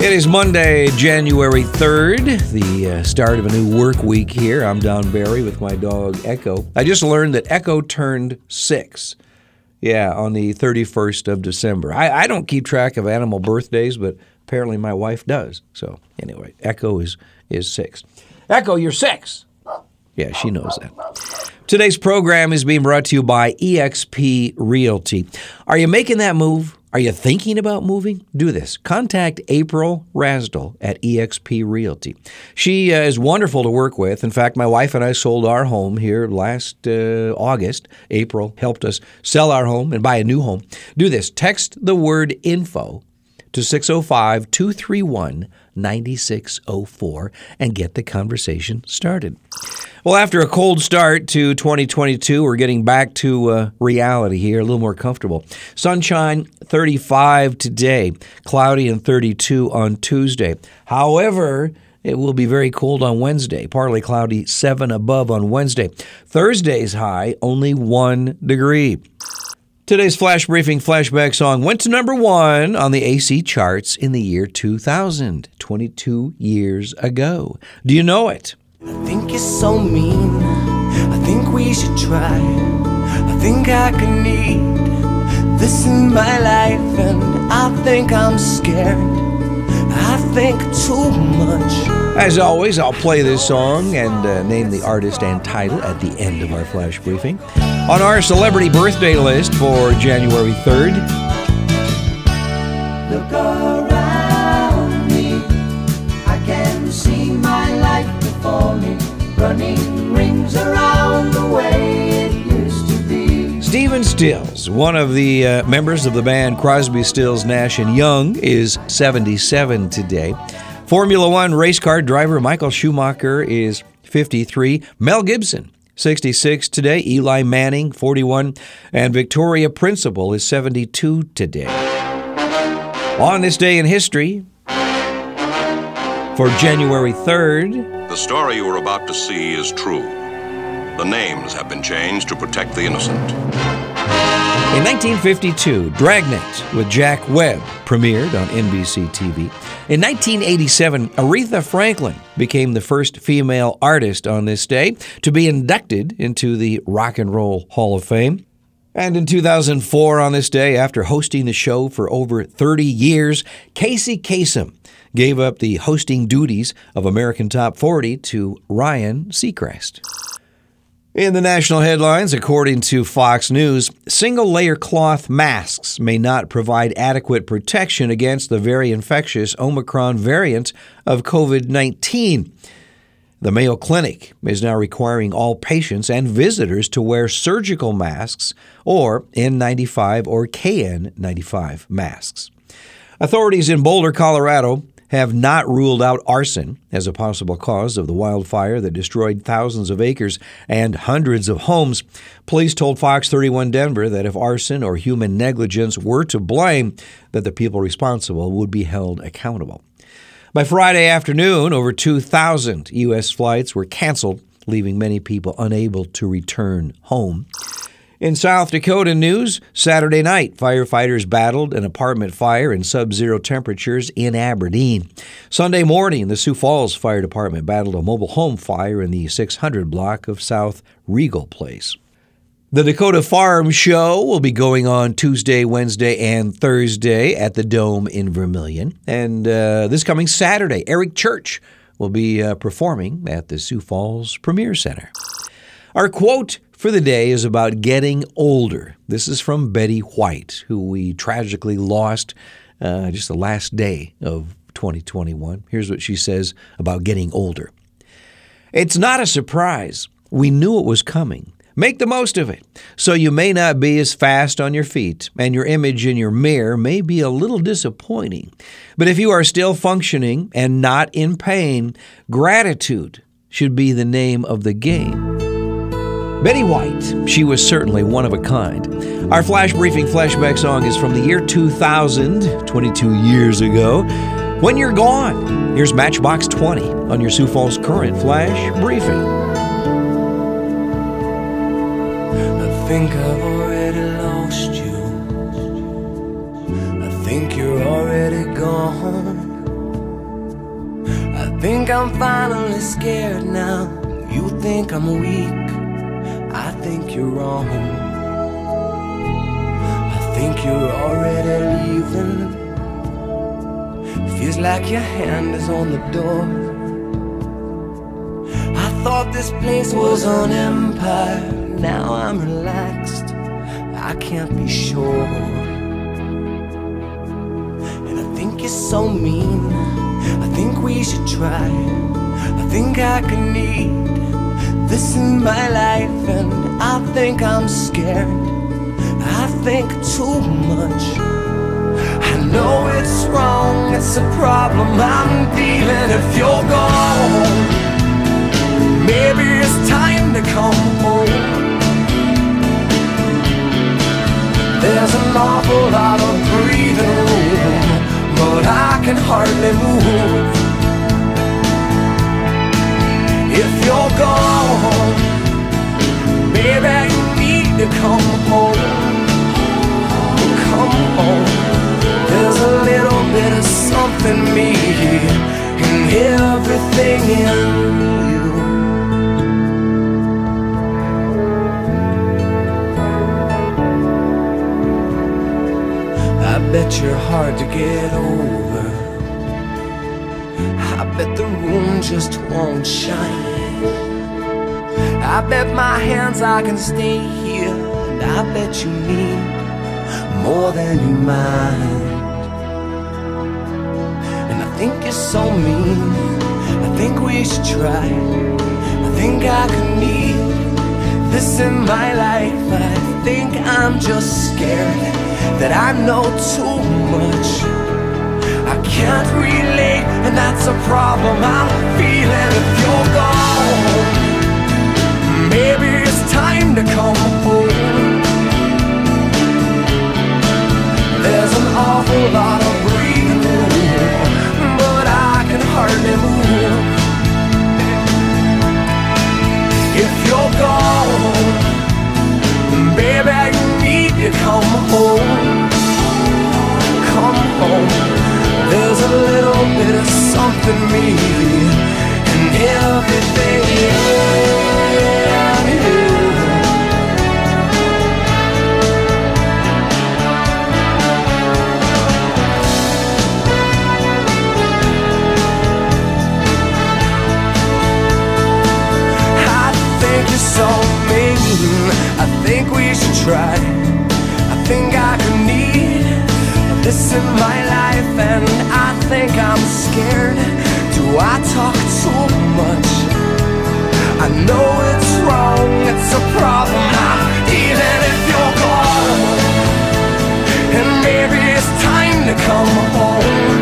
It is Monday, January 3rd, the uh, start of a new work week here. I'm Don Barry with my dog Echo. I just learned that Echo turned six. Yeah, on the 31st of December. I, I don't keep track of animal birthdays, but apparently my wife does. So, anyway, Echo is, is six. Echo, you're six. Yeah, she knows that. Today's program is being brought to you by eXp Realty. Are you making that move? Are you thinking about moving? Do this. Contact April Rasdell at eXp Realty. She uh, is wonderful to work with. In fact, my wife and I sold our home here last uh, August. April helped us sell our home and buy a new home. Do this. Text the word info to 605 231 9604 and get the conversation started. Well, after a cold start to 2022, we're getting back to uh, reality here, a little more comfortable. Sunshine 35 today, cloudy and 32 on Tuesday. However, it will be very cold on Wednesday, partly cloudy, 7 above on Wednesday. Thursday's high, only 1 degree. Today's flash briefing flashback song went to number one on the AC charts in the year 2000, 22 years ago. Do you know it? I think you're so mean. I think we should try. I think I could need this in my life, and I think I'm scared. I think too much. As always, I'll play this song and uh, name the artist and title at the end of our flash briefing. On our celebrity birthday list for January 3rd, Stills, one of the uh, members of the band Crosby, Stills, Nash and Young, is 77 today. Formula One race car driver Michael Schumacher is 53. Mel Gibson, 66 today. Eli Manning, 41. And Victoria Principal is 72 today. On this day in history, for January 3rd, The story you are about to see is true. The names have been changed to protect the innocent. In 1952, Dragnet with Jack Webb premiered on NBC TV. In 1987, Aretha Franklin became the first female artist on this day to be inducted into the Rock and Roll Hall of Fame. And in 2004, on this day, after hosting the show for over 30 years, Casey Kasem gave up the hosting duties of American Top 40 to Ryan Seacrest. In the national headlines, according to Fox News, single layer cloth masks may not provide adequate protection against the very infectious Omicron variant of COVID 19. The Mayo Clinic is now requiring all patients and visitors to wear surgical masks or N95 or KN95 masks. Authorities in Boulder, Colorado, have not ruled out arson as a possible cause of the wildfire that destroyed thousands of acres and hundreds of homes. Police told Fox 31 Denver that if arson or human negligence were to blame, that the people responsible would be held accountable. By Friday afternoon, over 2,000 U.S. flights were canceled, leaving many people unable to return home. In South Dakota news, Saturday night, firefighters battled an apartment fire in sub zero temperatures in Aberdeen. Sunday morning, the Sioux Falls Fire Department battled a mobile home fire in the 600 block of South Regal Place. The Dakota Farm Show will be going on Tuesday, Wednesday, and Thursday at the Dome in Vermillion. And uh, this coming Saturday, Eric Church will be uh, performing at the Sioux Falls Premier Center. Our quote for the day is about getting older. This is from Betty White, who we tragically lost uh, just the last day of 2021. Here's what she says about getting older It's not a surprise. We knew it was coming. Make the most of it. So you may not be as fast on your feet, and your image in your mirror may be a little disappointing. But if you are still functioning and not in pain, gratitude should be the name of the game. Betty White, she was certainly one of a kind. Our flash briefing flashback song is from the year 2000, 22 years ago. When You're Gone, here's Matchbox 20 on your Sioux Falls Current Flash Briefing. I think I've already lost you. I think you're already gone. I think I'm finally scared now. You think I'm weak. I think you're wrong. I think you're already leaving. Feels like your hand is on the door. I thought this place was an empire. Now I'm relaxed. I can't be sure. And I think you're so mean. I think we should try. I think I can need this in my life, and I think I'm scared. I think too much. I know it's wrong, it's a problem I'm dealing. If you're gone, maybe it's time to come home. There's an awful lot of breathing something me in everything in you. I bet you're hard to get over. I bet the room just won't shine. I bet my hands I can stay here, and I bet you need more than you mind. Think you're so mean. I think we should try. I think I could need this in my life. I think I'm just scared that I know too much. I can't relate, and that's a problem I'm feeling if you're gone. This in my life and I think I'm scared. Do I talk too much? I know it's wrong, it's a problem now Even if you're gone. And maybe it's time to come home.